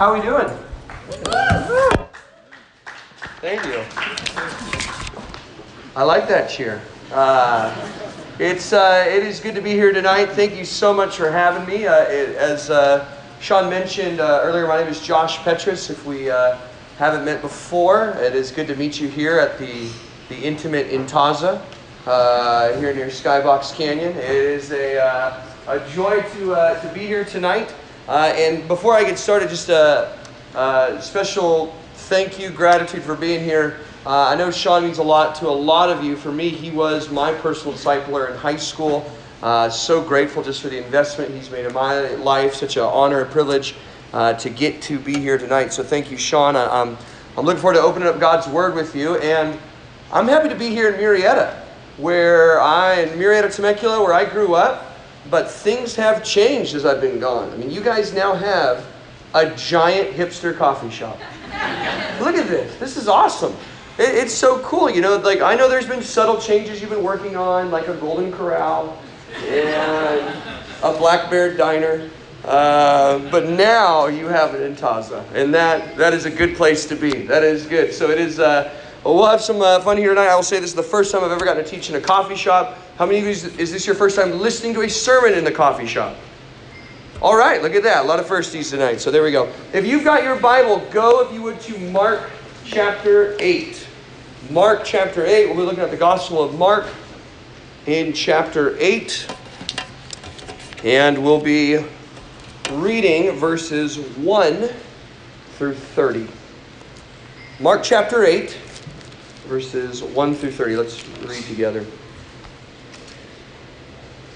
How are we doing? Thank you. I like that cheer. Uh, it's uh, it is good to be here tonight. Thank you so much for having me. Uh, it, as uh, Sean mentioned uh, earlier, my name is Josh Petrus. If we uh, haven't met before, it is good to meet you here at the the Intimate Intaza here near Skybox Canyon. It is a a joy to to be here tonight. And before I get started, just a, a special thank you, gratitude for being here. Uh, I know Sean means a lot to a lot of you. For me, he was my personal discipler in high school. Uh, so grateful just for the investment he's made in my life. Such an honor and privilege uh, to get to be here tonight. So thank you, Sean. I, am I'm, I'm looking forward to opening up God's Word with you. And I'm happy to be here in Murrieta, where I, in Murrieta, Temecula, where I grew up. But things have changed as I've been gone. I mean, you guys now have a giant hipster coffee shop. Look at this. This is awesome. It, it's so cool, you know. Like I know there's been subtle changes you've been working on, like a Golden Corral and a Black Bear Diner. Uh, but now you have it in Taza, and that that is a good place to be. That is good. So it is. Uh, we'll have some uh, fun here tonight. I will say this is the first time I've ever gotten to teach in a coffee shop. How many of you is this your first time listening to a sermon in the coffee shop? All right, look at that. A lot of firsties tonight. So there we go. If you've got your Bible, go if you would to Mark chapter 8. Mark chapter 8. We'll be looking at the Gospel of Mark in chapter 8. And we'll be reading verses 1 through 30. Mark chapter 8, verses 1 through 30. Let's read together.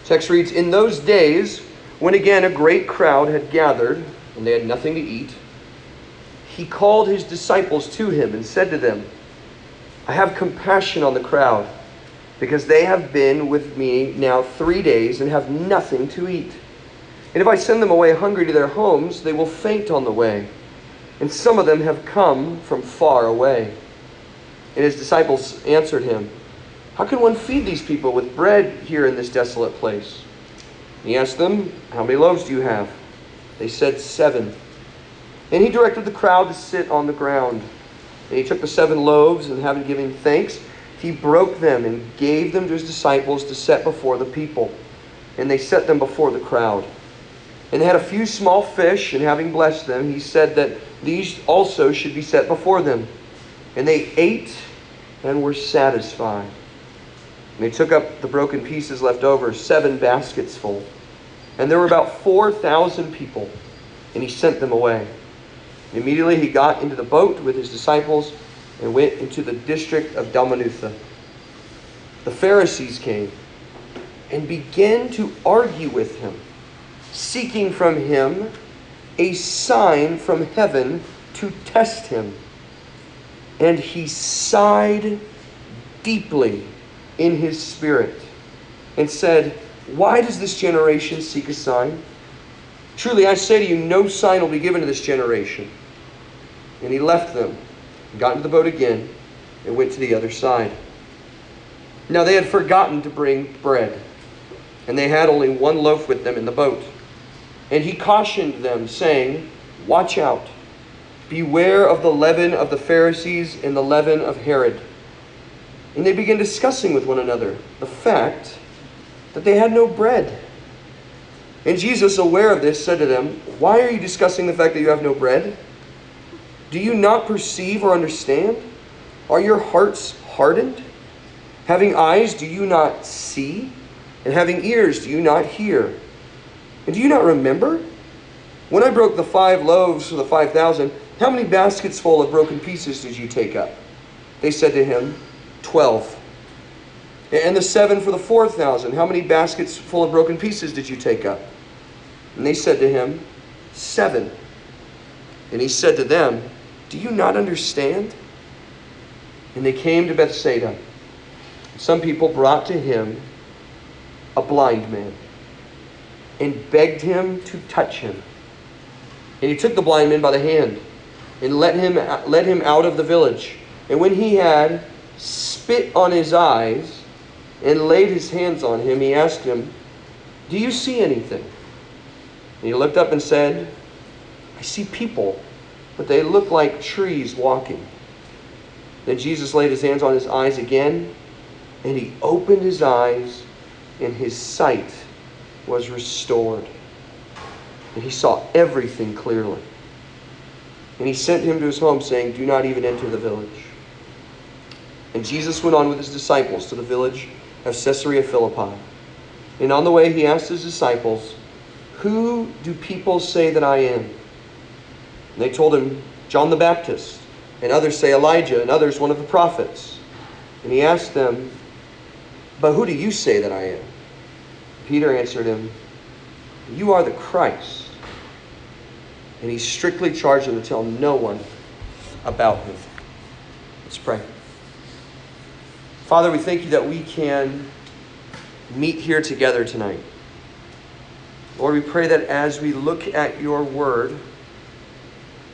Text reads In those days, when again a great crowd had gathered, and they had nothing to eat, he called his disciples to him and said to them, I have compassion on the crowd, because they have been with me now three days and have nothing to eat. And if I send them away hungry to their homes, they will faint on the way. And some of them have come from far away. And his disciples answered him, How can one feed these people with bread here in this desolate place? He asked them, How many loaves do you have? They said, Seven. And he directed the crowd to sit on the ground. And he took the seven loaves, and having given thanks, he broke them and gave them to his disciples to set before the people. And they set them before the crowd. And they had a few small fish, and having blessed them, he said that these also should be set before them. And they ate and were satisfied. And they took up the broken pieces left over, seven baskets full. And there were about 4,000 people, and he sent them away. Immediately he got into the boat with his disciples and went into the district of Dalmanutha. The Pharisees came and began to argue with him, seeking from him a sign from heaven to test him. And he sighed deeply in his spirit and said, Why does this generation seek a sign? Truly I say to you, no sign will be given to this generation. And he left them, got into the boat again, and went to the other side. Now they had forgotten to bring bread, and they had only one loaf with them in the boat. And he cautioned them, saying, Watch out, beware of the leaven of the Pharisees and the leaven of Herod. And they began discussing with one another the fact that they had no bread. And Jesus, aware of this, said to them, Why are you discussing the fact that you have no bread? Do you not perceive or understand? Are your hearts hardened? Having eyes, do you not see? And having ears, do you not hear? And do you not remember? When I broke the five loaves for the five thousand, how many baskets full of broken pieces did you take up? They said to him, Twelve. And the seven for the four thousand, how many baskets full of broken pieces did you take up? And they said to him, Seven. And he said to them, do you not understand? And they came to Bethsaida. Some people brought to him a blind man and begged him to touch him. And he took the blind man by the hand and let him, led him out of the village. And when he had spit on his eyes and laid his hands on him, he asked him, Do you see anything? And he looked up and said, I see people but they look like trees walking. Then Jesus laid his hands on his eyes again, and he opened his eyes, and his sight was restored. And he saw everything clearly. And he sent him to his home, saying, Do not even enter the village. And Jesus went on with his disciples to the village of Caesarea Philippi. And on the way, he asked his disciples, Who do people say that I am? And they told him, John the Baptist, and others say Elijah, and others one of the prophets. And he asked them, But who do you say that I am? Peter answered him, You are the Christ. And he strictly charged them to tell no one about him. Let's pray. Father, we thank you that we can meet here together tonight. Lord, we pray that as we look at your word,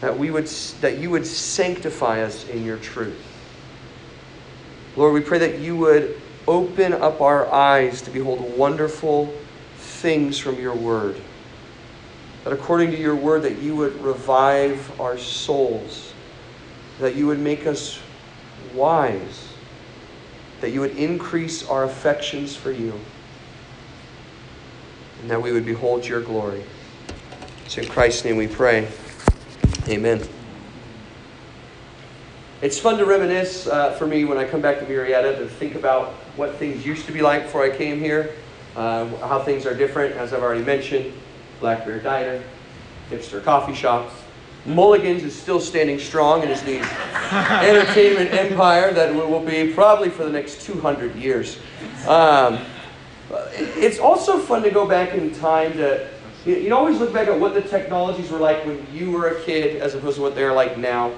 that we would that you would sanctify us in your truth. Lord, we pray that you would open up our eyes to behold wonderful things from your word. That according to your word that you would revive our souls, that you would make us wise, that you would increase our affections for you, and that we would behold your glory. It's in Christ's name we pray. Amen. It's fun to reminisce uh, for me when I come back to Murrieta to think about what things used to be like before I came here, uh, how things are different, as I've already mentioned. Black Bear Diner, hipster coffee shops. Mulligan's is still standing strong and is the entertainment empire that will be probably for the next 200 years. Um, it's also fun to go back in time to, you know, always look back at what the technologies were like when you were a kid as opposed to what they're like now.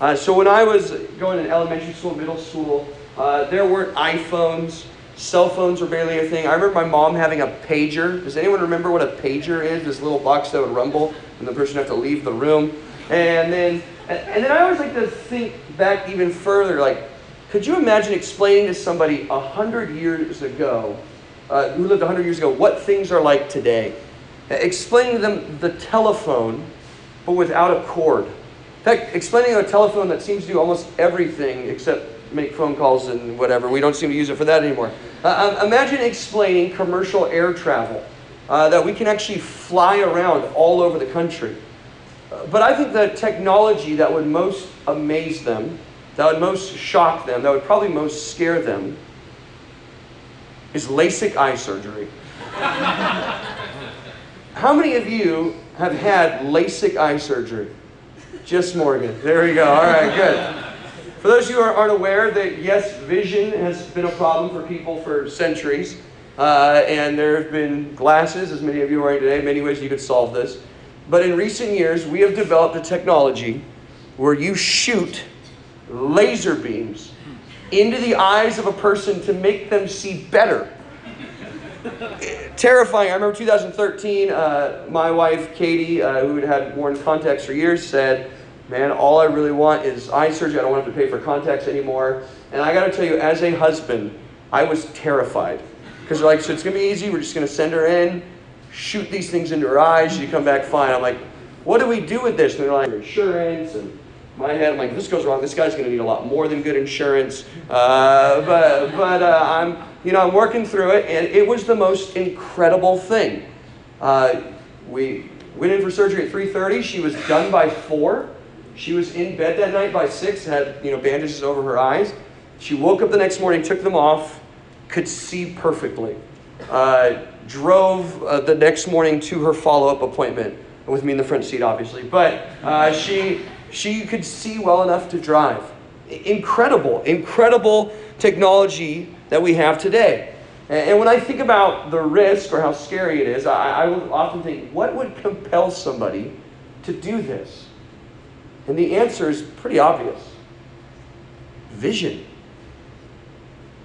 Uh, so when I was going to elementary school, middle school, uh, there weren't iPhones. Cell phones were barely a thing. I remember my mom having a pager. Does anyone remember what a pager is? This little box that would rumble and the person would have to leave the room. And then, and then I always like to think back even further. Like, could you imagine explaining to somebody a hundred years ago, uh, who lived a hundred years ago, what things are like today? Explaining to them the telephone, but without a cord. In fact, explaining a telephone that seems to do almost everything except make phone calls and whatever. We don't seem to use it for that anymore. Uh, um, imagine explaining commercial air travel, uh, that we can actually fly around all over the country. Uh, but I think the technology that would most amaze them, that would most shock them, that would probably most scare them, is LASIK eye surgery. How many of you have had LASIK eye surgery? Just Morgan. There we go. All right, good. For those of you who aren't aware, that yes, vision has been a problem for people for centuries. Uh, and there have been glasses, as many of you are wearing today, many ways you could solve this. But in recent years, we have developed a technology where you shoot laser beams into the eyes of a person to make them see better. Terrifying. I remember 2013, uh, my wife, Katie, uh, who had had worn contacts for years, said, Man, all I really want is eye surgery. I don't want to, to pay for contacts anymore. And I got to tell you, as a husband, I was terrified. Because they're like, so it's going to be easy. We're just going to send her in, shoot these things into her eyes. She come back fine. I'm like, what do we do with this? And they're like, insurance. And my head, I'm like, if this goes wrong. This guy's going to need a lot more than good insurance. Uh, but but uh, I'm, you know, I'm working through it. And it was the most incredible thing. Uh, we went in for surgery at 3.30. She was done by 4. She was in bed that night by six, had you know bandages over her eyes. She woke up the next morning, took them off, could see perfectly. Uh, drove uh, the next morning to her follow-up appointment with me in the front seat, obviously. But uh, she she could see well enough to drive. Incredible, incredible technology that we have today. And when I think about the risk or how scary it is, I, I often think, what would compel somebody to do this? And the answer is pretty obvious vision.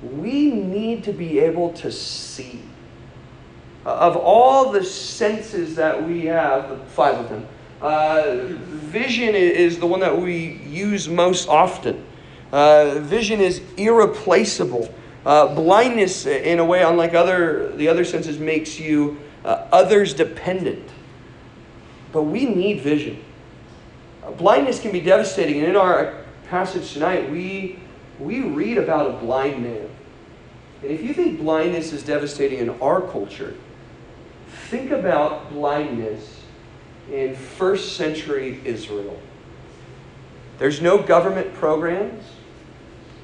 We need to be able to see. Of all the senses that we have, five of them, uh, vision is the one that we use most often. Uh, vision is irreplaceable. Uh, blindness, in a way, unlike other the other senses, makes you uh, others dependent. But we need vision. Blindness can be devastating. And in our passage tonight, we, we read about a blind man. And if you think blindness is devastating in our culture, think about blindness in first century Israel. There's no government programs.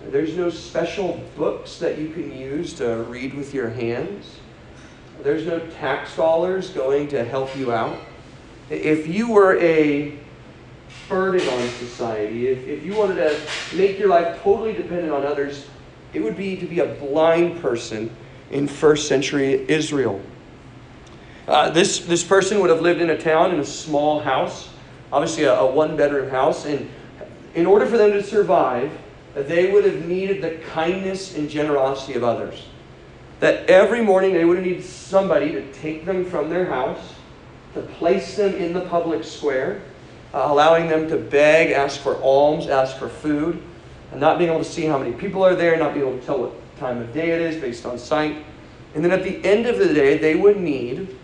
There's no special books that you can use to read with your hands. There's no tax dollars going to help you out. If you were a burden on society, if, if you wanted to make your life totally dependent on others, it would be to be a blind person in first century Israel. Uh, this, this person would have lived in a town in a small house, obviously a, a one bedroom house, and in order for them to survive, they would have needed the kindness and generosity of others. That every morning they would have needed somebody to take them from their house, to place them in the public square, uh, allowing them to beg, ask for alms, ask for food, and not being able to see how many people are there, not being able to tell what time of day it is based on sight. And then at the end of the day, they would need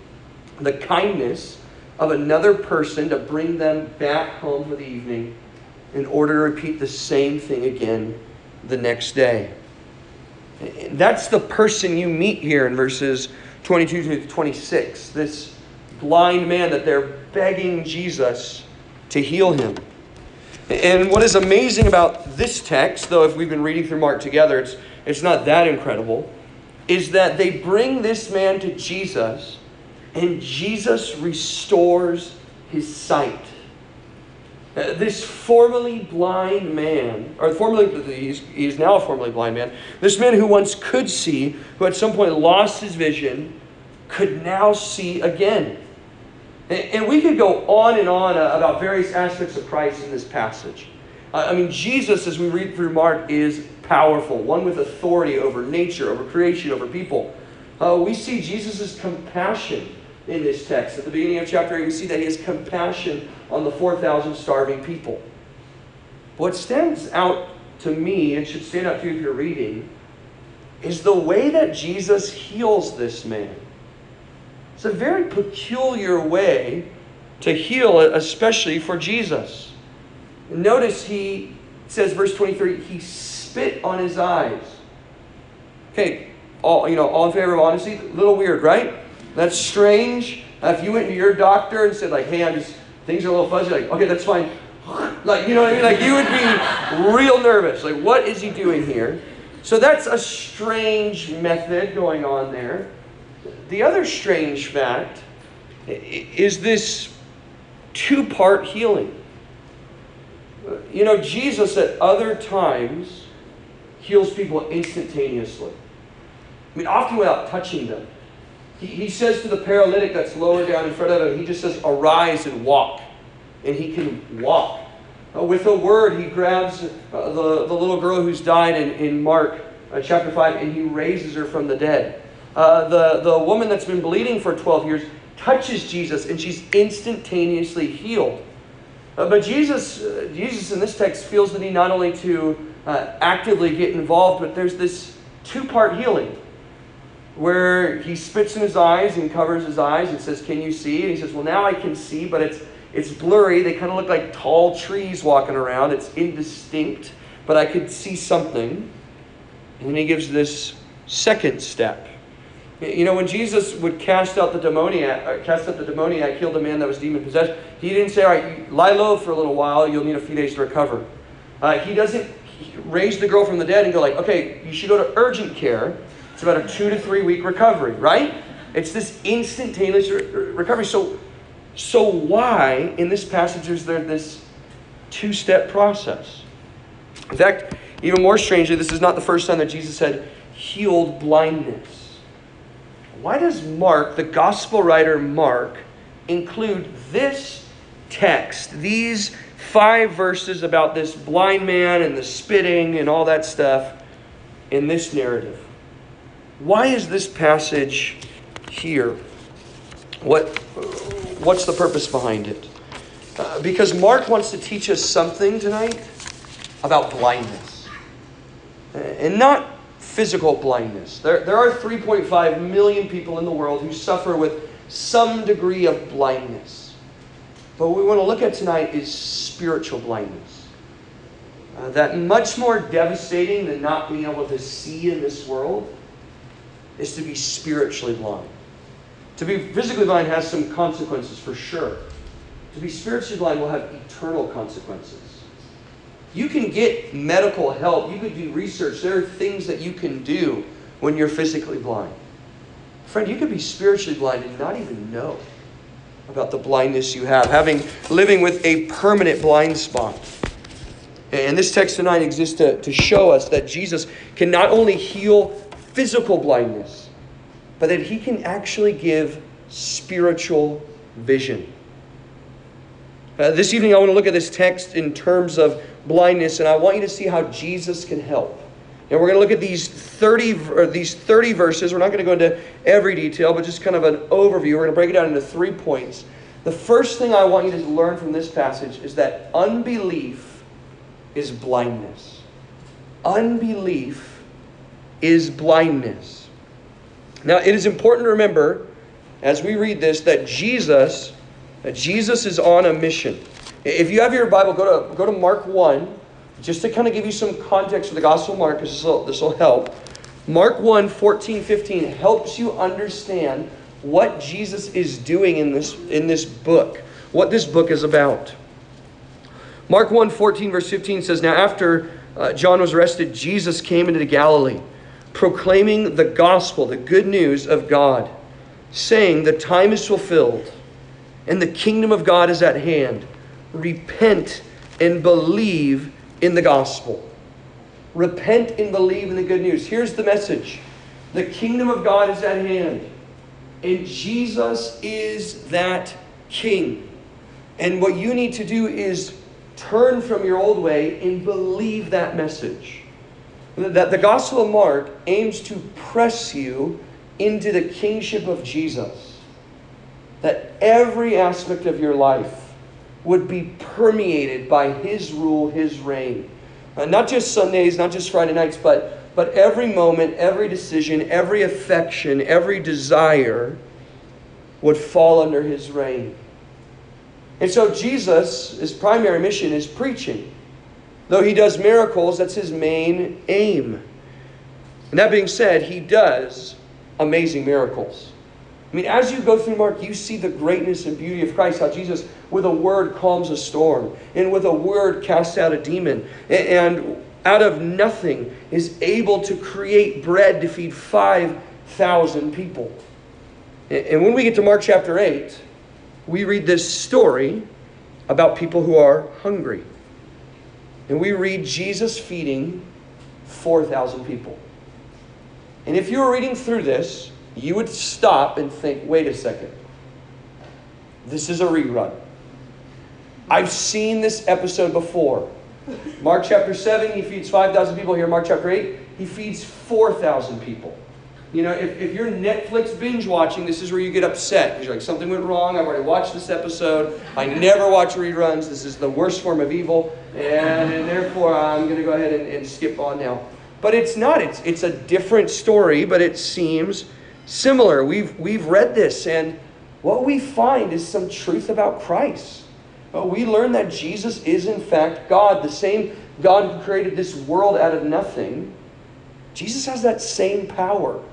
the kindness of another person to bring them back home for the evening in order to repeat the same thing again the next day. That's the person you meet here in verses 22 to 26. This blind man that they're begging Jesus to heal him. And what is amazing about this text, though if we've been reading through Mark together, it's, it's not that incredible, is that they bring this man to Jesus and Jesus restores his sight. Uh, this formerly blind man, or formerly, he's, he's now a formerly blind man, this man who once could see, who at some point lost his vision, could now see again. And, we could go on and on uh, about various aspects of Christ in this passage. Uh, I mean, Jesus, as we read through Mark, is powerful, one with authority over nature, over creation, over people. Uh, we see Jesus' compassion in this text. At the beginning of chapter 8, we see that he has compassion on the 4,000 starving people. What stands out to me, and should stand out to you if you're reading, is the way that Jesus heals this man. It's a very peculiar way to heal, especially for Jesus. Notice he says, verse 23, he spit on his eyes. Okay, all you know, all in favor of honesty? A little weird, right? That's strange. if you went to your doctor and said, like, hey, I'm just, things are a little fuzzy, like, okay, that's fine. Like, you know what I mean? Like, you would be real nervous. Like, what is he doing here? So that's a strange method going on there. The other strange fact is this two part healing. You know, Jesus at other times heals people instantaneously. I mean, often without touching them. He, he says to the paralytic that's lower down in front of him, he just says, Arise and walk. And he can walk. Uh, with a word, he grabs uh, the, the little girl who's died in, in Mark uh, chapter 5 and he raises her from the dead. Uh, the, the woman that's been bleeding for 12 years touches Jesus and she's instantaneously healed. Uh, but Jesus, uh, Jesus in this text feels the need not only to actively get involved, but there's this two part healing where he spits in his eyes and covers his eyes and says, Can you see? And he says, Well, now I can see, but it's, it's blurry. They kind of look like tall trees walking around. It's indistinct, but I could see something. And then he gives this second step. You know, when Jesus would cast out the demoniac, uh, cast out the demoniac, heal the man that was demon possessed, he didn't say, "All right, lie low for a little while. You'll need a few days to recover." Uh, he doesn't raise the girl from the dead and go like, "Okay, you should go to urgent care." It's about a two to three week recovery, right? It's this instantaneous re- recovery. So, so why in this passage is there this two step process? In fact, even more strangely, this is not the first time that Jesus had healed blindness. Why does Mark, the gospel writer Mark, include this text, these five verses about this blind man and the spitting and all that stuff in this narrative? Why is this passage here? What, what's the purpose behind it? Uh, because Mark wants to teach us something tonight about blindness. And not physical blindness. There, there are 3.5 million people in the world who suffer with some degree of blindness. But what we want to look at tonight is spiritual blindness. Uh, that much more devastating than not being able to see in this world is to be spiritually blind. To be physically blind has some consequences for sure. To be spiritually blind will have eternal consequences. You can get medical help, you can do research. There are things that you can do when you're physically blind. Friend, you could be spiritually blind and not even know about the blindness you have, having living with a permanent blind spot. And this text tonight exists to, to show us that Jesus can not only heal physical blindness, but that he can actually give spiritual vision. Uh, this evening, I want to look at this text in terms of blindness, and I want you to see how Jesus can help. And we're going to look at these 30, or these 30 verses. We're not going to go into every detail, but just kind of an overview. We're going to break it down into three points. The first thing I want you to learn from this passage is that unbelief is blindness. Unbelief is blindness. Now, it is important to remember as we read this that Jesus, that Jesus is on a mission. If you have your Bible, go to, go to Mark 1 just to kind of give you some context for the Gospel of Mark, because this will, help. Mark 1 14, 15 helps you understand what Jesus is doing in this, in this book, what this book is about. Mark 1 14, verse 15 says, Now after uh, John was arrested, Jesus came into Galilee, proclaiming the gospel, the good news of God, saying, The time is fulfilled, and the kingdom of God is at hand. Repent and believe in the gospel. Repent and believe in the good news. Here's the message the kingdom of God is at hand, and Jesus is that king. And what you need to do is turn from your old way and believe that message. That the Gospel of Mark aims to press you into the kingship of Jesus. That every aspect of your life would be permeated by His rule, His reign. Uh, not just Sundays, not just Friday nights, but, but every moment, every decision, every affection, every desire would fall under His reign. And so Jesus, his primary mission is preaching. Though he does miracles, that's his main aim. And that being said, he does amazing miracles. I mean, as you go through Mark, you see the greatness and beauty of Christ, how Jesus, with a word, calms a storm, and with a word, casts out a demon, and out of nothing is able to create bread to feed 5,000 people. And when we get to Mark chapter 8, we read this story about people who are hungry. And we read Jesus feeding 4,000 people. And if you were reading through this, you would stop and think, wait a second. This is a rerun. I've seen this episode before. Mark chapter 7, he feeds 5,000 people. Here, Mark chapter 8, he feeds 4,000 people. You know, if, if you're Netflix binge watching, this is where you get upset because you're like, something went wrong. I've already watched this episode. I never watch reruns. This is the worst form of evil. And, and therefore, I'm going to go ahead and, and skip on now. But it's not. It's, it's a different story, but it seems similar. We've, we've read this, and what we find is some truth about Christ. But we learn that Jesus is, in fact, God, the same God who created this world out of nothing. Jesus has that same power.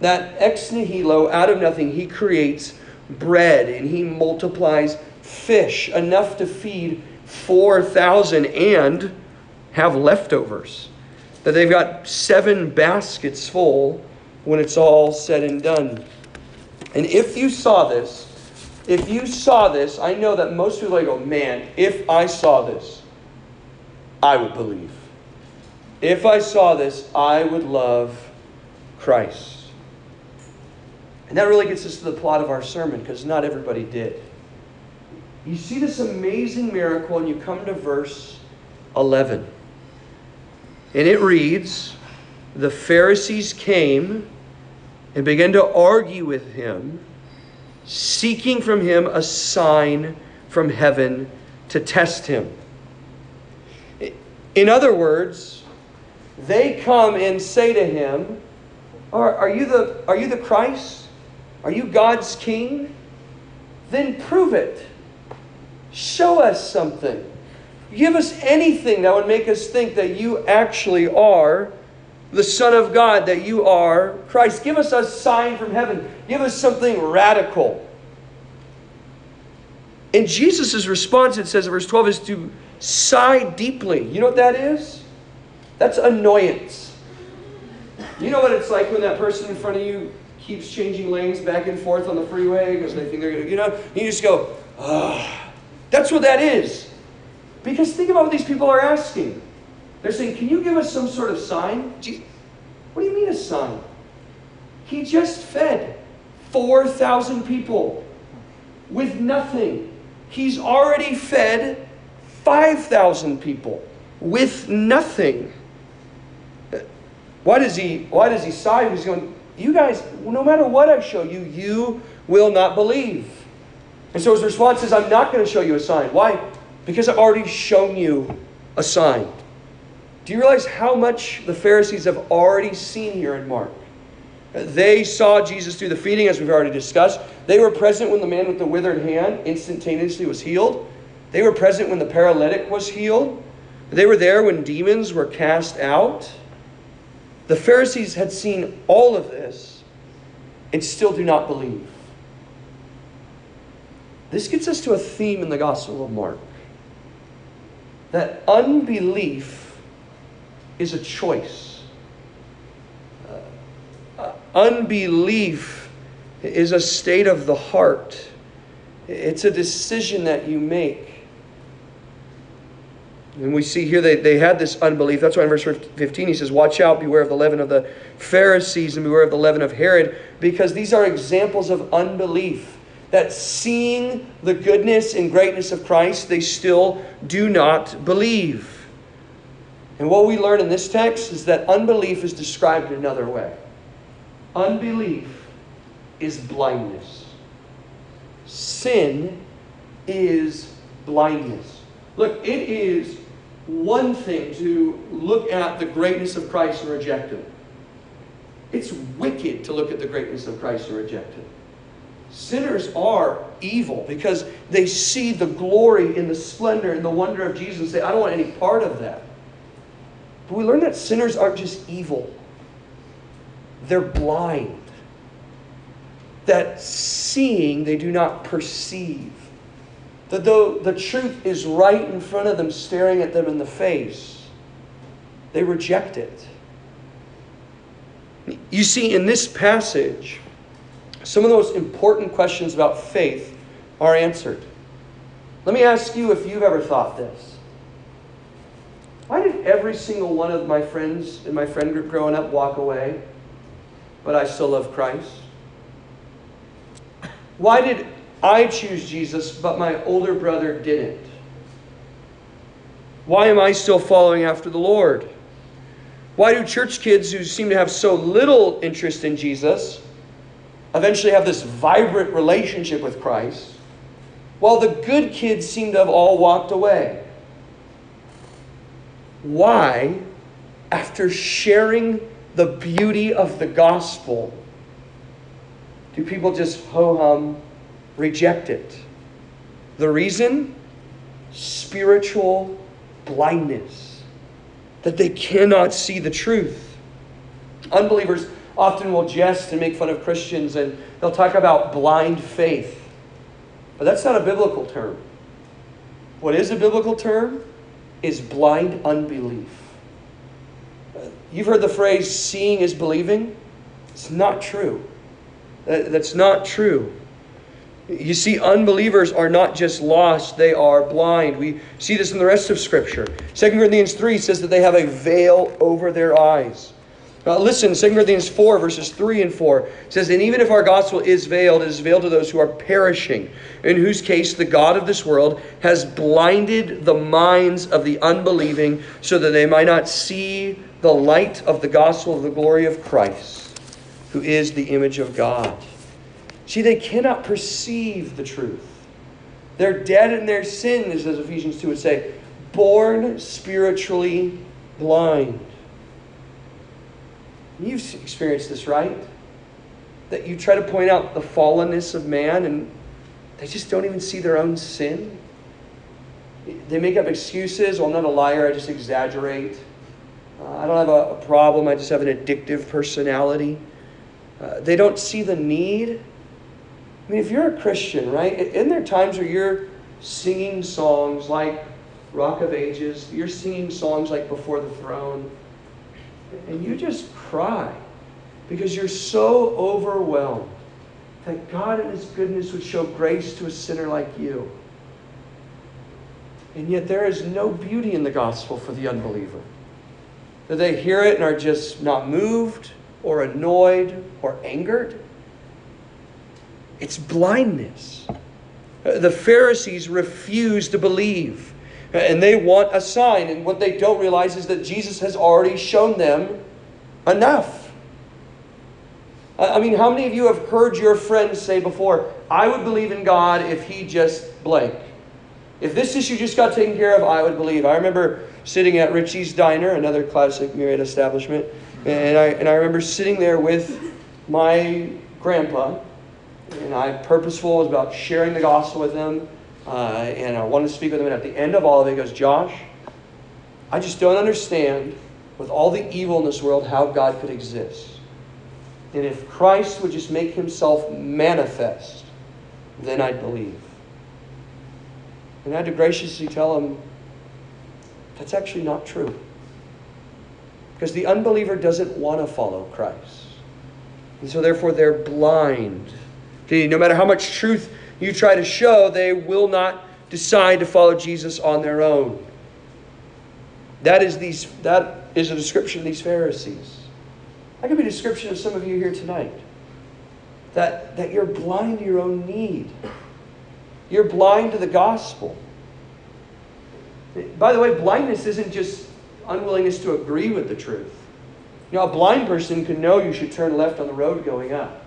That ex nihilo, out of nothing, he creates bread and he multiplies fish, enough to feed 4,000 and have leftovers. That they've got seven baskets full when it's all said and done. And if you saw this, if you saw this, I know that most people go, man, if I saw this, I would believe. If I saw this, I would love Christ. And that really gets us to the plot of our sermon because not everybody did. You see this amazing miracle, and you come to verse 11. And it reads The Pharisees came and began to argue with him, seeking from him a sign from heaven to test him. In other words, they come and say to him, Are, are, you, the, are you the Christ? Are you God's king? Then prove it. Show us something. Give us anything that would make us think that you actually are the Son of God, that you are Christ. Give us a sign from heaven. Give us something radical. And Jesus' response, it says in verse 12, is to sigh deeply. You know what that is? That's annoyance. You know what it's like when that person in front of you keeps changing lanes back and forth on the freeway because they think they're going to, you know, you just go, ah. That's what that is. Because think about what these people are asking. They're saying, Can you give us some sort of sign? Jesus, What do you mean a sign? He just fed 4,000 people with nothing. He's already fed 5,000 people with nothing. Why does he why does he sigh? He's going, you guys, no matter what I show you, you will not believe. And so his response is, I'm not going to show you a sign. Why? Because I've already shown you a sign. Do you realize how much the Pharisees have already seen here in Mark? They saw Jesus do the feeding, as we've already discussed. They were present when the man with the withered hand instantaneously was healed. They were present when the paralytic was healed. They were there when demons were cast out. The Pharisees had seen all of this and still do not believe. This gets us to a theme in the Gospel of Mark that unbelief is a choice. Uh, uh, unbelief is a state of the heart, it's a decision that you make. And we see here they, they had this unbelief. That's why in verse 15 he says, Watch out, beware of the leaven of the Pharisees and beware of the leaven of Herod, because these are examples of unbelief that seeing the goodness and greatness of Christ, they still do not believe. And what we learn in this text is that unbelief is described another way. Unbelief is blindness. Sin is blindness. Look, it is one thing to look at the greatness of Christ and reject Him. It's wicked to look at the greatness of Christ and reject Him. Sinners are evil because they see the glory and the splendor and the wonder of Jesus and say, I don't want any part of that. But we learn that sinners aren't just evil, they're blind. That seeing, they do not perceive. That though the truth is right in front of them, staring at them in the face, they reject it. You see, in this passage, some of the most important questions about faith are answered. Let me ask you if you've ever thought this. Why did every single one of my friends in my friend group growing up walk away, but I still love Christ? Why did I choose Jesus, but my older brother didn't? Why am I still following after the Lord? Why do church kids who seem to have so little interest in Jesus eventually have this vibrant relationship with Christ, while the good kids seem to have all walked away. Why, after sharing the beauty of the gospel, do people just ho hum reject it? The reason? Spiritual blindness. That they cannot see the truth. Unbelievers often will jest and make fun of Christians and they'll talk about blind faith. But that's not a biblical term. What is a biblical term is blind unbelief. Uh, you've heard the phrase seeing is believing. It's not true. Uh, that's not true. You see, unbelievers are not just lost, they are blind. We see this in the rest of Scripture. 2 Corinthians 3 says that they have a veil over their eyes. Uh, listen, 2 Corinthians 4, verses 3 and 4 says, And even if our gospel is veiled, it is veiled to those who are perishing, in whose case the God of this world has blinded the minds of the unbelieving, so that they might not see the light of the gospel of the glory of Christ, who is the image of God. See, they cannot perceive the truth. They're dead in their sins, as Ephesians 2 would say, born spiritually blind. You've experienced this, right? That you try to point out the fallenness of man and they just don't even see their own sin. they make up excuses. Well, I'm not a liar, I just exaggerate. Uh, I don't have a, a, problem, I just have an addictive personality. Uh, they don't see the need. I mean, if you're a Christian, right, in there times where you're singing songs like Rock of Ages, you're singing songs like Before the Throne, and you just cry because you're so overwhelmed that God in His goodness would show grace to a sinner like you. And yet there is no beauty in the gospel for the unbeliever. That they hear it and are just not moved or annoyed or angered. It's blindness. Uh, the Pharisees refuse to believe. Uh, and they want a sign. And what they don't realize is that Jesus has already shown them enough. I mean, how many of you have heard your friends say before, I would believe in God if He just blank? If this issue just got taken care of, I would believe. I remember sitting at Richie's Diner, another classic Murrieta establishment, and I, and I remember sitting there with my grandpa, and I purposeful was about sharing the gospel with him, uh, and I wanted to speak with him. And at the end of all of it, he goes, Josh, I just don't understand, with all the evil in this world, how God could exist. And if Christ would just make himself manifest, then I'd believe. And I had to graciously tell him that's actually not true. Because the unbeliever doesn't want to follow Christ. And so, therefore, they're blind. No matter how much truth you try to show, they will not decide to follow Jesus on their own. That is, these, that is a description of these Pharisees. That could be a description of some of you here tonight. That, that you're blind to your own need. You're blind to the gospel. By the way, blindness isn't just unwillingness to agree with the truth. You know, a blind person can know you should turn left on the road going up.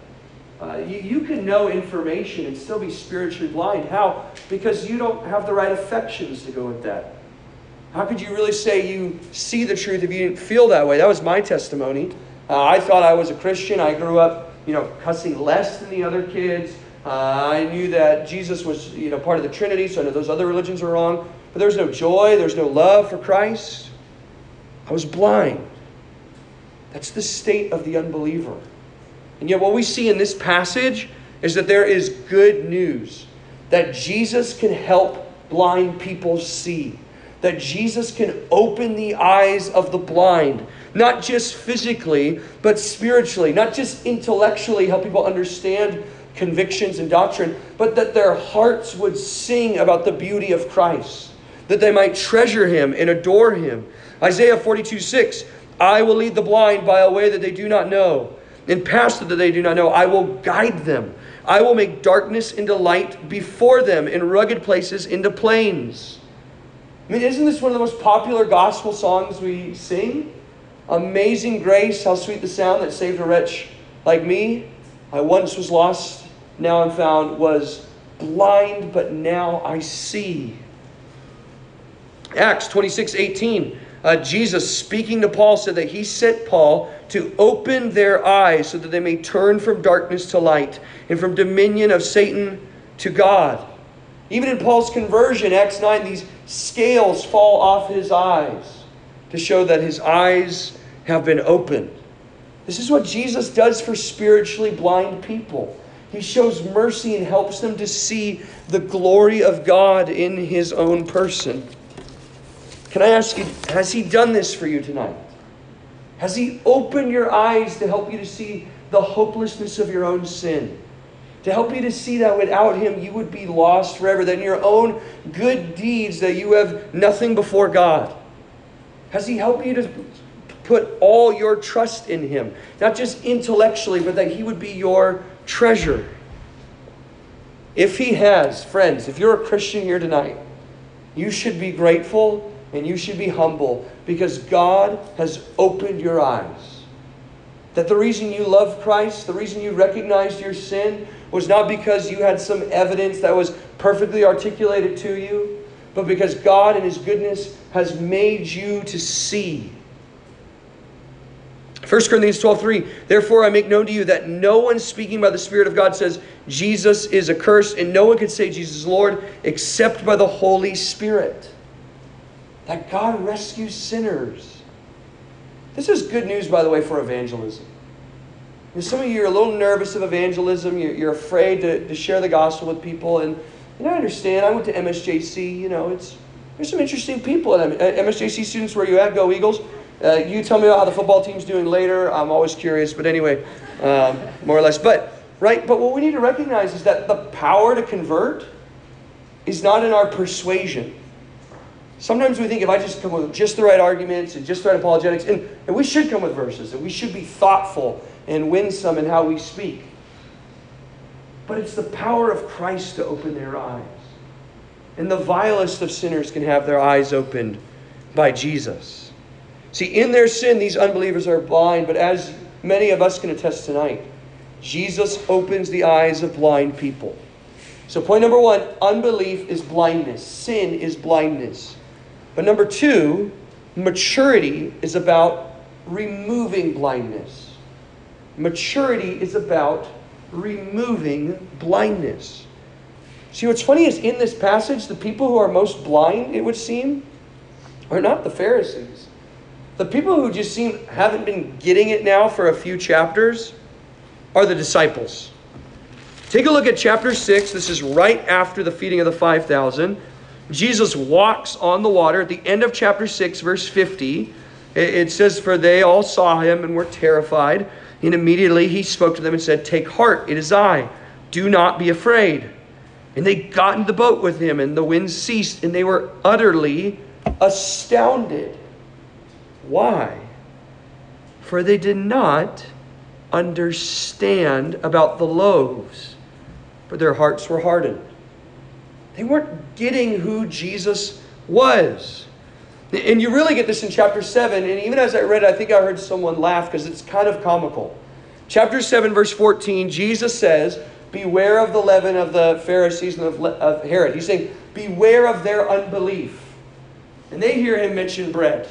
Uh, you, you can know information and still be spiritually blind. How? Because you don't have the right affections to go with that. How could you really say you see the truth if you didn't feel that way? That was my testimony. Uh, I thought I was a Christian. I grew up, you know, cussing less than the other kids. Uh, I knew that Jesus was, you know, part of the Trinity, so I know those other religions were wrong. But there was no joy, there was no love for Christ. I was blind. That's the state of the unbeliever. And yet, what we see in this passage is that there is good news that Jesus can help blind people see, that Jesus can open the eyes of the blind, not just physically, but spiritually, not just intellectually, help people understand convictions and doctrine, but that their hearts would sing about the beauty of Christ, that they might treasure him and adore him. Isaiah 42 6 I will lead the blind by a way that they do not know, and paths that they do not know. I will guide them. I will make darkness into light before them, and rugged places into plains. I mean, isn't this one of the most popular gospel songs we sing? Amazing grace, how sweet the sound that saved a wretch like me. I once was lost, now I'm found, was blind, but now I see. Acts 26 18. Uh, Jesus, speaking to Paul, said that he sent Paul to open their eyes so that they may turn from darkness to light and from dominion of Satan to God. Even in Paul's conversion, Acts 9, these scales fall off his eyes to show that his eyes have been opened. This is what Jesus does for spiritually blind people. He shows mercy and helps them to see the glory of God in his own person. Can I ask you, has he done this for you tonight? Has he opened your eyes to help you to see the hopelessness of your own sin? To help you to see that without him you would be lost forever, that in your own good deeds that you have nothing before God? Has he helped you to put all your trust in him? Not just intellectually, but that he would be your treasure. If he has, friends, if you're a Christian here tonight, you should be grateful and you should be humble because God has opened your eyes. That the reason you love Christ, the reason you recognize your sin, was not because you had some evidence that was perfectly articulated to you, but because God in His goodness has made you to see. 1 Corinthians 12, 3. Therefore, I make known to you that no one speaking by the Spirit of God says Jesus is accursed, and no one can say Jesus is Lord except by the Holy Spirit. That God rescues sinners. This is good news, by the way, for evangelism. And some of you are a little nervous of evangelism. You're, you're afraid to, to share the gospel with people. And, and I understand. I went to MSJC. You know, it's there's some interesting people at MSJC students. Where you at? Go Eagles! Uh, you tell me about how the football team's doing later. I'm always curious, but anyway, um, more or less. But right, but what we need to recognize is that the power to convert is not in our persuasion. Sometimes we think if I just come with just the right arguments and just the right apologetics, and, and we should come with verses, and we should be thoughtful and winsome in how we speak. But it's the power of Christ to open their eyes. And the vilest of sinners can have their eyes opened by Jesus. See, in their sin, these unbelievers are blind, but as many of us can attest tonight, Jesus opens the eyes of blind people. So, point number one unbelief is blindness, sin is blindness. But number two, maturity is about removing blindness. Maturity is about removing blindness. See, what's funny is in this passage, the people who are most blind, it would seem, are not the Pharisees. The people who just seem haven't been getting it now for a few chapters are the disciples. Take a look at chapter 6. This is right after the feeding of the 5,000. Jesus walks on the water. At the end of chapter 6, verse 50, it says, For they all saw him and were terrified. And immediately he spoke to them and said, Take heart, it is I. Do not be afraid. And they got into the boat with him, and the wind ceased, and they were utterly astounded. Why? For they did not understand about the loaves, for their hearts were hardened. They weren't getting who Jesus was. And you really get this in chapter 7. And even as I read it, I think I heard someone laugh because it's kind of comical. Chapter 7, verse 14, Jesus says, Beware of the leaven of the Pharisees and of Herod. He's saying, Beware of their unbelief. And they hear him mention bread.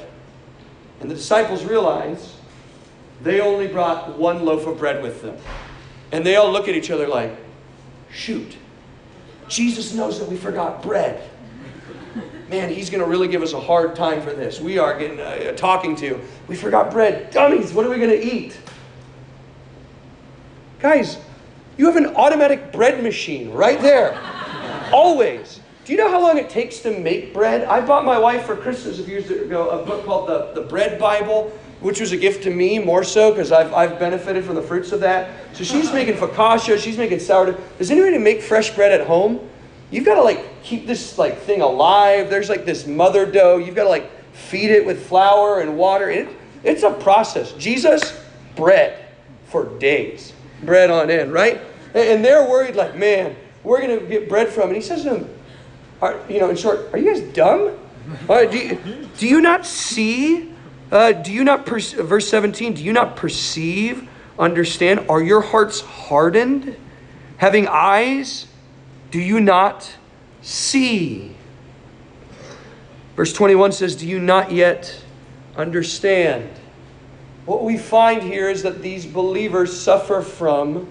And the disciples realize they only brought one loaf of bread with them. And they all look at each other like, shoot, Jesus knows that we forgot bread. Man, he's going to really give us a hard time for this. We are getting uh, talking to. We forgot bread. Dummies, what are we going to eat? Guys, you have an automatic bread machine right there. Always. Do you know how long it takes to make bread? I bought my wife for Christmas a few years ago a book called The, the Bread Bible, which was a gift to me more so because I've, I've benefited from the fruits of that. So she's making focaccia, she's making sourdough. Does anybody make fresh bread at home? You've got to like keep this like thing alive. There's like this mother dough. You've got to like feed it with flour and water. It, it's a process. Jesus, bread for days. Bread on end, right? And they're worried like, man, we're to get bread from. And he says to them, are, you know, in short, are you guys dumb? Do, you, do you not see? Uh, do you not, per- verse 17, do you not perceive, understand? Are your hearts hardened? Having eyes, do you not see? Verse 21 says, Do you not yet understand? What we find here is that these believers suffer from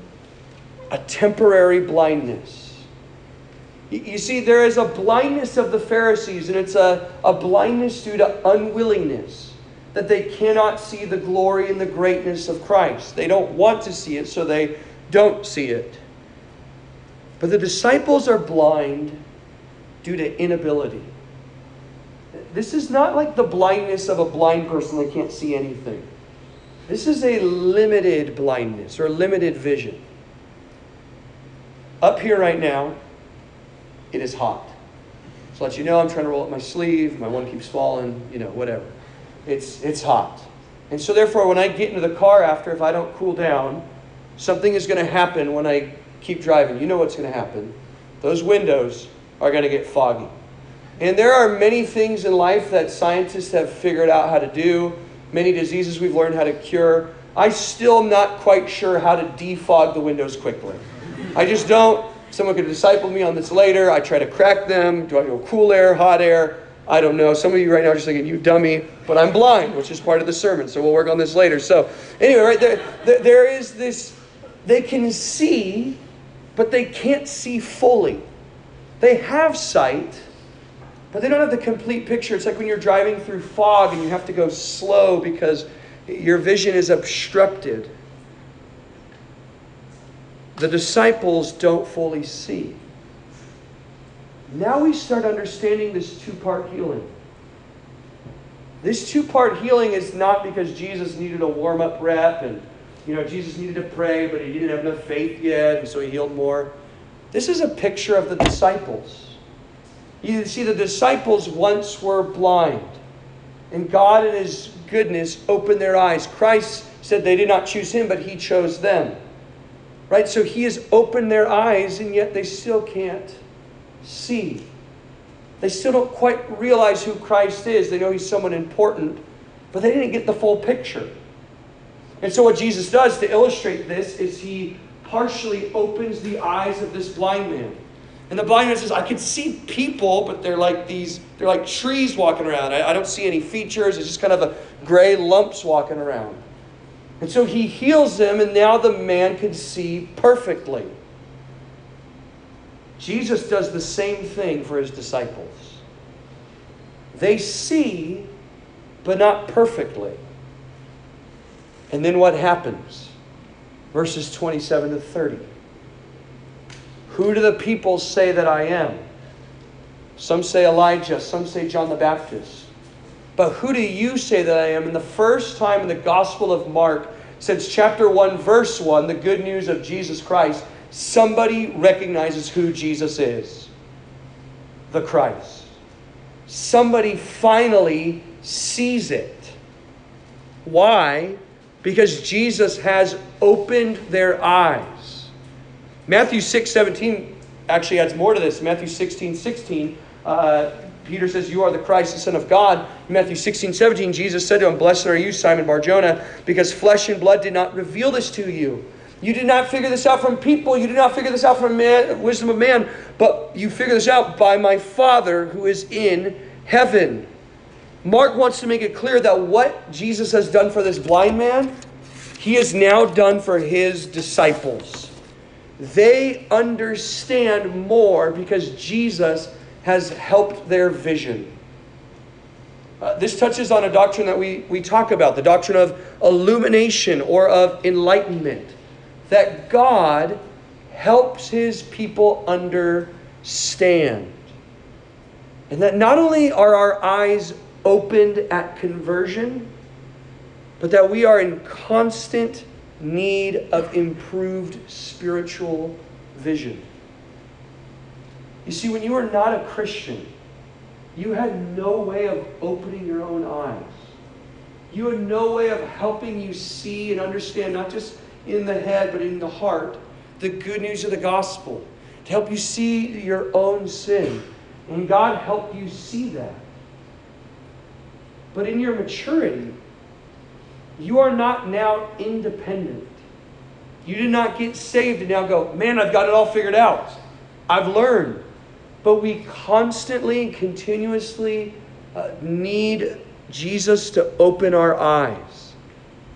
a temporary blindness. You see, there is a blindness of the Pharisees, and it's a, a blindness due to unwillingness that they cannot see the glory and the greatness of Christ. They don't want to see it, so they don't see it. But the disciples are blind due to inability. This is not like the blindness of a blind person that can't see anything. This is a limited blindness or limited vision. Up here right now, it is hot. So let you know I'm trying to roll up my sleeve, my one keeps falling, you know, whatever. It's it's hot. And so therefore when I get into the car after, if I don't cool down, something is going to happen when I keep driving. You know what's going to happen. Those windows are going to get foggy. And there are many things in life that scientists have figured out how to do, many diseases we've learned how to cure. I still am not quite sure how to defog the windows quickly. I just don't. Someone could disciple me on this later. I try to crack them. Do I go cool air, hot air? I don't know. Some of you right now are just thinking, you dummy, but I'm blind, which is part of the sermon. So we'll work on this later. So, anyway, right there, there is this, they can see, but they can't see fully. They have sight, but they don't have the complete picture. It's like when you're driving through fog and you have to go slow because your vision is obstructed. The disciples don't fully see. Now we start understanding this two part healing. This two part healing is not because Jesus needed a warm up rep and, you know, Jesus needed to pray, but he didn't have enough faith yet, and so he healed more. This is a picture of the disciples. You see, the disciples once were blind, and God, in His goodness, opened their eyes. Christ said they did not choose Him, but He chose them. Right? So He has opened their eyes, and yet they still can't see. They still don't quite realize who Christ is. They know he's someone important, but they didn't get the full picture. And so, what Jesus does to illustrate this is he partially opens the eyes of this blind man. And the blind man says, I can see people, but they're like these, they're like trees walking around. I, I don't see any features. It's just kind of a gray lumps walking around. And so he heals them, and now the man can see perfectly. Jesus does the same thing for his disciples. They see, but not perfectly. And then what happens? Verses 27 to 30. Who do the people say that I am? Some say Elijah, some say John the Baptist. But who do you say that I am? And the first time in the Gospel of Mark, since chapter 1, verse 1, the good news of Jesus Christ, somebody recognizes who Jesus is the Christ. Somebody finally sees it. Why? Because Jesus has opened their eyes. Matthew 6 17 actually adds more to this. Matthew 16 16, uh, Peter says, You are the Christ, the Son of God. Matthew 16 17, Jesus said to him, Blessed are you, Simon Barjona, because flesh and blood did not reveal this to you you did not figure this out from people. You did not figure this out from man, wisdom of man, but you figure this out by my Father who is in heaven. Mark wants to make it clear that what Jesus has done for this blind man, he has now done for his disciples. They understand more because Jesus has helped their vision. Uh, this touches on a doctrine that we, we talk about the doctrine of illumination or of enlightenment that God helps his people understand. And that not only are our eyes opened at conversion, but that we are in constant need of improved spiritual vision. You see, when you were not a Christian, you had no way of opening your own eyes. You had no way of helping you see and understand not just in the head, but in the heart, the good news of the gospel to help you see your own sin. And God helped you see that. But in your maturity, you are not now independent. You did not get saved and now go, man, I've got it all figured out. I've learned. But we constantly and continuously uh, need Jesus to open our eyes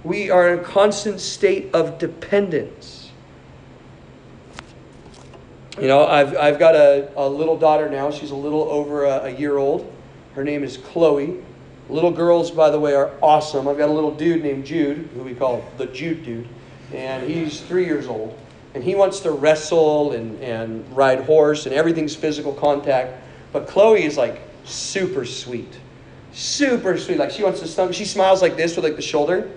we are in a constant state of dependence. You know, I've, I've got a, a little daughter now. She's a little over a, a year old. Her name is Chloe. Little girls, by the way, are awesome. I've got a little dude named Jude, who we call the Jude dude, and he's three years old. And he wants to wrestle and, and ride horse, and everything's physical contact. But Chloe is like super sweet. Super sweet. Like she wants to stomach. She smiles like this with like the shoulder.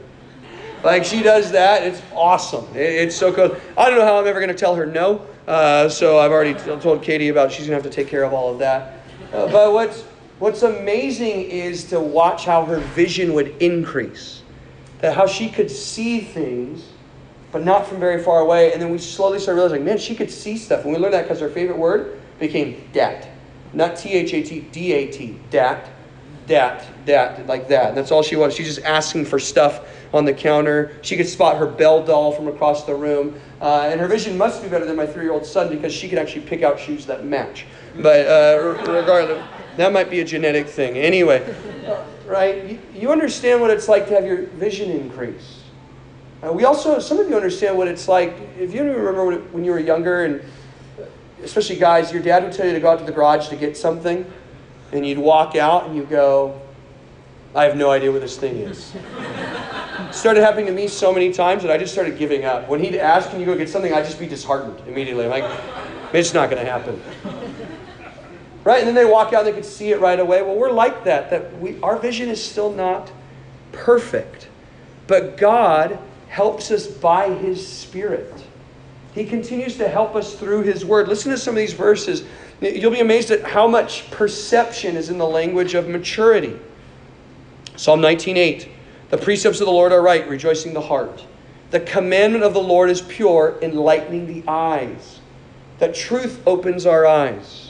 Like she does that. It's awesome. It's so cool. I don't know how I'm ever going to tell her no. Uh, so I've already told Katie about she's going to have to take care of all of that. Uh, but what's what's amazing is to watch how her vision would increase. That how she could see things, but not from very far away. And then we slowly started realizing, man, she could see stuff. And we learned that because her favorite word became dat. Not T H A T, D A T. Dat. Dat. Dat. Like that. And that's all she was. She's just asking for stuff on the counter. She could spot her Belle doll from across the room. Uh, and her vision must be better than my three year old son because she could actually pick out shoes that match. But uh, regardless, That might be a genetic thing. Anyway, right? You, you understand what it's like to have your vision increase. Uh, we also, some of you understand what it's like. If you remember when you were younger, and especially guys, your dad would tell you to go out to the garage to get something, and you'd walk out and you go, I have no idea what this thing is. started happening to me so many times that I just started giving up. When he'd ask, Can you go get something? I'd just be disheartened immediately. I'm like, It's not going to happen. Right? And then they walk out and they could see it right away. Well, we're like that, that we, our vision is still not perfect. But God helps us by His Spirit. He continues to help us through His Word. Listen to some of these verses. You'll be amazed at how much perception is in the language of maturity. Psalm 19:8. The precepts of the Lord are right, rejoicing the heart. The commandment of the Lord is pure, enlightening the eyes. That truth opens our eyes.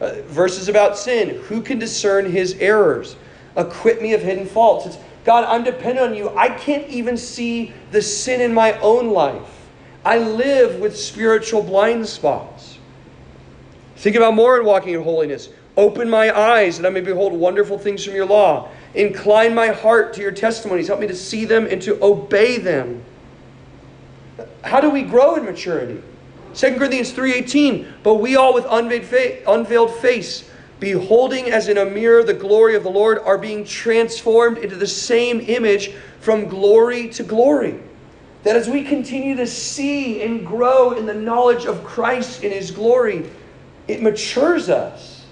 Uh, verses about sin. Who can discern his errors? Acquit me of hidden faults. It's, God, I'm dependent on you. I can't even see the sin in my own life. I live with spiritual blind spots. Think about more in walking in holiness. Open my eyes that I may behold wonderful things from your law. Incline my heart to your testimonies. Help me to see them and to obey them. How do we grow in maturity? 2 Corinthians 3:18, but we all with unveiled face, beholding as in a mirror the glory of the Lord, are being transformed into the same image from glory to glory. That as we continue to see and grow in the knowledge of Christ in his glory, it matures us.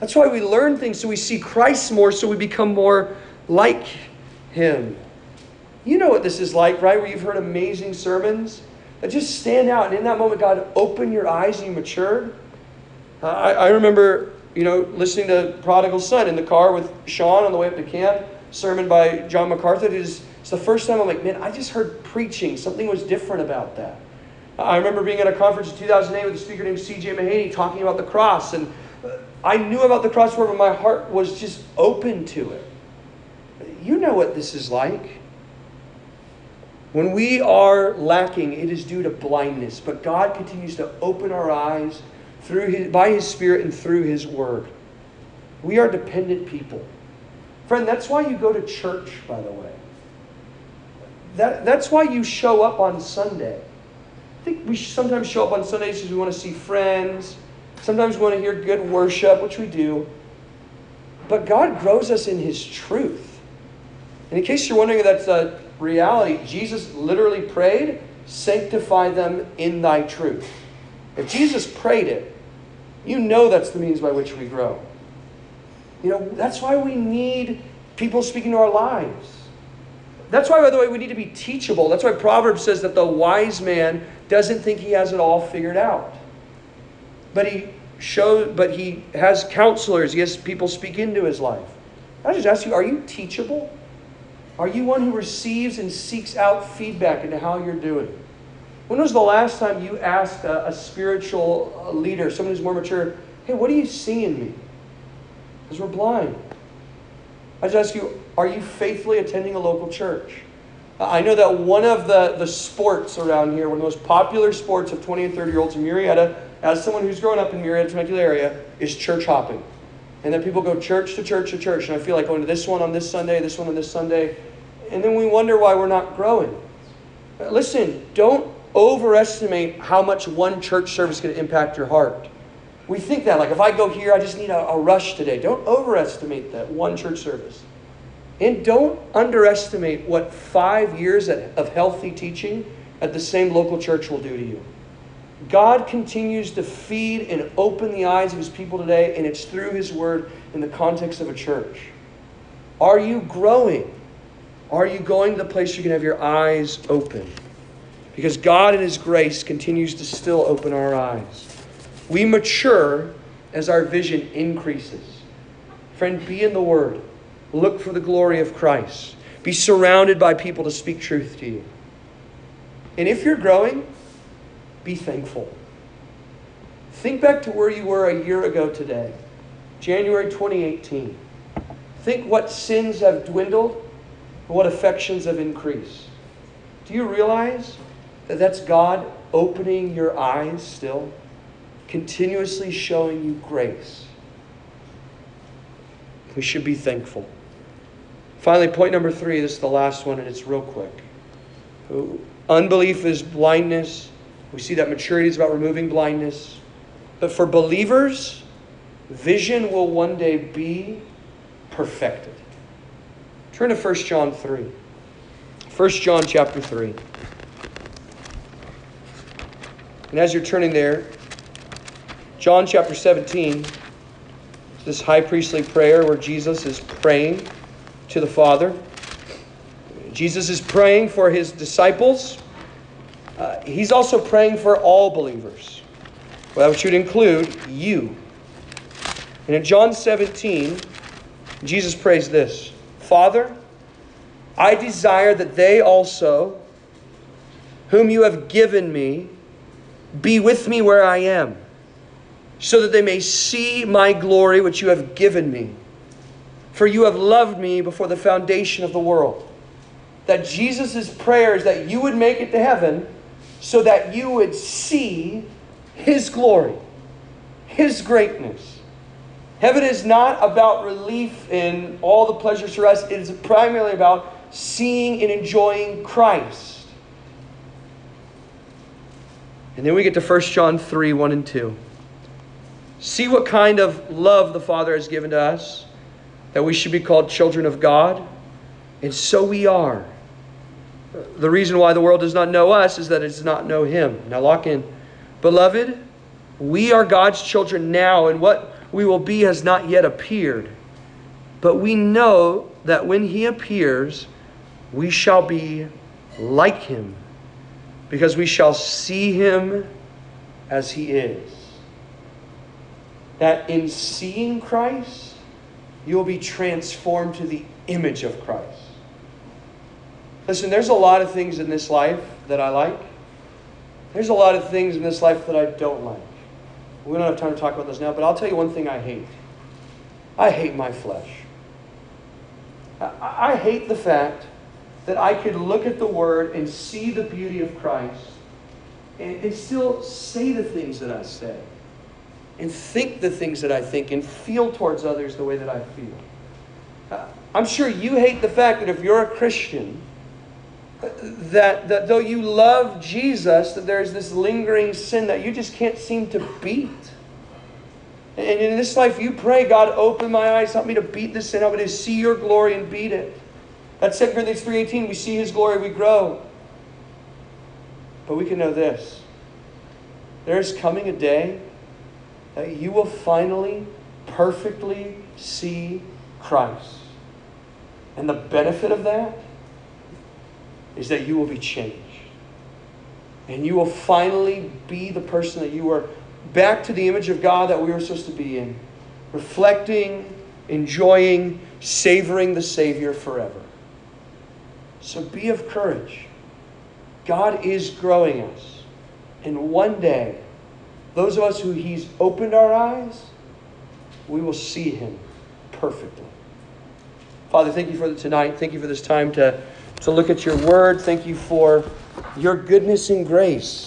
That's why we learn things so we see Christ more, so we become more like him. You know what this is like, right? Where you've heard amazing sermons just stand out. And in that moment, God, open your eyes and you matured. Uh, I, I remember, you know, listening to Prodigal Son in the car with Sean on the way up to camp, sermon by John MacArthur. It is, it's the first time I'm like, man, I just heard preaching. Something was different about that. I remember being at a conference in 2008 with a speaker named C.J. Mahaney talking about the cross. And I knew about the cross, but my heart was just open to it. You know what this is like. When we are lacking, it is due to blindness, but God continues to open our eyes through his, by His Spirit and through His Word. We are dependent people. Friend, that's why you go to church, by the way. That, that's why you show up on Sunday. I think we sometimes show up on Sundays because we want to see friends. Sometimes we want to hear good worship, which we do. But God grows us in His truth. And in case you're wondering if that's a reality, Jesus literally prayed, sanctify them in thy truth. If Jesus prayed it, you know that's the means by which we grow. You know, that's why we need people speaking to our lives. That's why, by the way, we need to be teachable. That's why Proverbs says that the wise man doesn't think he has it all figured out. But he shows, but he has counselors, he has people speak into his life. I just ask you, are you teachable? Are you one who receives and seeks out feedback into how you're doing? When was the last time you asked a, a spiritual uh, leader, someone who's more mature, hey, what do you see in me? Because we're blind. I just ask you, are you faithfully attending a local church? Uh, I know that one of the, the sports around here, one of the most popular sports of 20 and 30 year olds in Murrieta, as someone who's grown up in Murrieta, Temecula area, is church hopping. And then people go church to church to church. And I feel like going to this one on this Sunday, this one on this Sunday. And then we wonder why we're not growing. Uh, listen, don't overestimate how much one church service to impact your heart. We think that, like, if I go here, I just need a, a rush today. Don't overestimate that one church service. And don't underestimate what five years of healthy teaching at the same local church will do to you. God continues to feed and open the eyes of his people today, and it's through his word in the context of a church. Are you growing? Are you going to the place you can have your eyes open? Because God in his grace continues to still open our eyes. We mature as our vision increases. Friend, be in the word. Look for the glory of Christ. Be surrounded by people to speak truth to you. And if you're growing, be thankful. Think back to where you were a year ago today, January 2018. Think what sins have dwindled and what affections have increased. Do you realize that that's God opening your eyes still? Continuously showing you grace. We should be thankful. Finally, point number three this is the last one, and it's real quick. Unbelief is blindness. We see that maturity is about removing blindness. But for believers, vision will one day be perfected. Turn to 1 John 3. 1 John chapter 3. And as you're turning there, John chapter 17, this high priestly prayer where Jesus is praying to the Father. Jesus is praying for his disciples. Uh, he's also praying for all believers. Well, that should include you. And in John 17, Jesus prays this Father, I desire that they also, whom you have given me, be with me where I am, so that they may see my glory which you have given me. For you have loved me before the foundation of the world. That Jesus' prayer is that you would make it to heaven so that you would see his glory, his greatness. Heaven is not about relief in all the pleasures for us, it is primarily about seeing and enjoying Christ. And then we get to 1 John 3 1 and 2. See what kind of love the Father has given to us, that we should be called children of God. And so we are. The reason why the world does not know us is that it does not know Him. Now, lock in. Beloved, we are God's children now, and what we will be has not yet appeared. But we know that when He appears, we shall be like Him, because we shall see Him as He is. That in seeing Christ, you will be transformed to the image of Christ. Listen, there's a lot of things in this life that I like. There's a lot of things in this life that I don't like. We don't have time to talk about this now, but I'll tell you one thing I hate. I hate my flesh. I, I hate the fact that I could look at the Word and see the beauty of Christ and, and still say the things that I say and think the things that I think and feel towards others the way that I feel. Uh, I'm sure you hate the fact that if you're a Christian, that, that though you love Jesus, that there's this lingering sin that you just can't seem to beat. And in this life, you pray, God, open my eyes, help me to beat this sin, help me to see your glory and beat it. That's 2 Corinthians 3.18. We see his glory, we grow. But we can know this. There is coming a day that you will finally perfectly see Christ. And the benefit of that is that you will be changed. And you will finally be the person that you were back to the image of God that we were supposed to be in, reflecting, enjoying, savoring the Savior forever. So be of courage. God is growing us. And one day, those of us who He's opened our eyes, we will see Him perfectly. Father, thank you for tonight. Thank you for this time to to look at your word. Thank you for your goodness and grace.